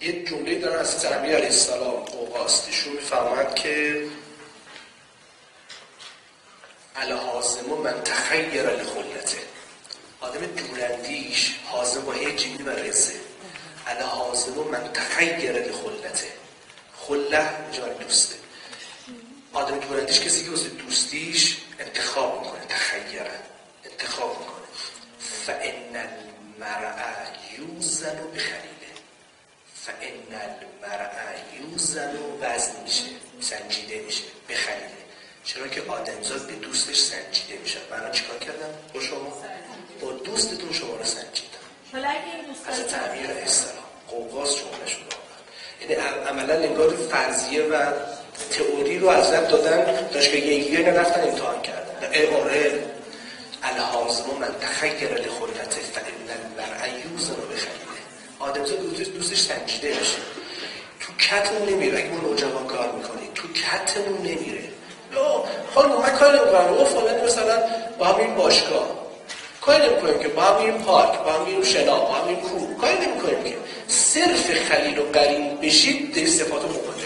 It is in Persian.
یه جمله دارن از امیر علیه السلام اوقاست. ایشون می‌فهمند که الهازم من تخیر لخلته. آدم دوراندیش حازم با هی جیمی و رزه الهازم من تخیر لخلته. خله جای دوسته. آدم دوراندیش کسی که دوستیش فان المرء یوزن وزن میشه سنجیده میشه بخلیله چرا که آدمزاد به دوستش سنجیده میشه. من چیکار کردم؟ با شما. با دوستتون شما رو سنجیدم از تعمیر السلام قوقاز جمله شده یعنی عملا نگاه فرضیه و تئوری رو از رب دادن داشت که یه یه رفتن امتحان کردن. اره الهازم من تخیر لخلته دوستش دوستش سنجیده میشه. تو کتمون نمیره اگه ما نوجوان کار می‌کنیم. تو کتمون نمیره. یا خانم من کار نمی‌کنم. او فلان مثلا با هم این باشگاه. کاری نمی‌کنیم که با هم این پارک با هم این شنا با هم این کوه. کاری نمی‌کنیم که صرف خلیل و قرین بشید در صفات مقابل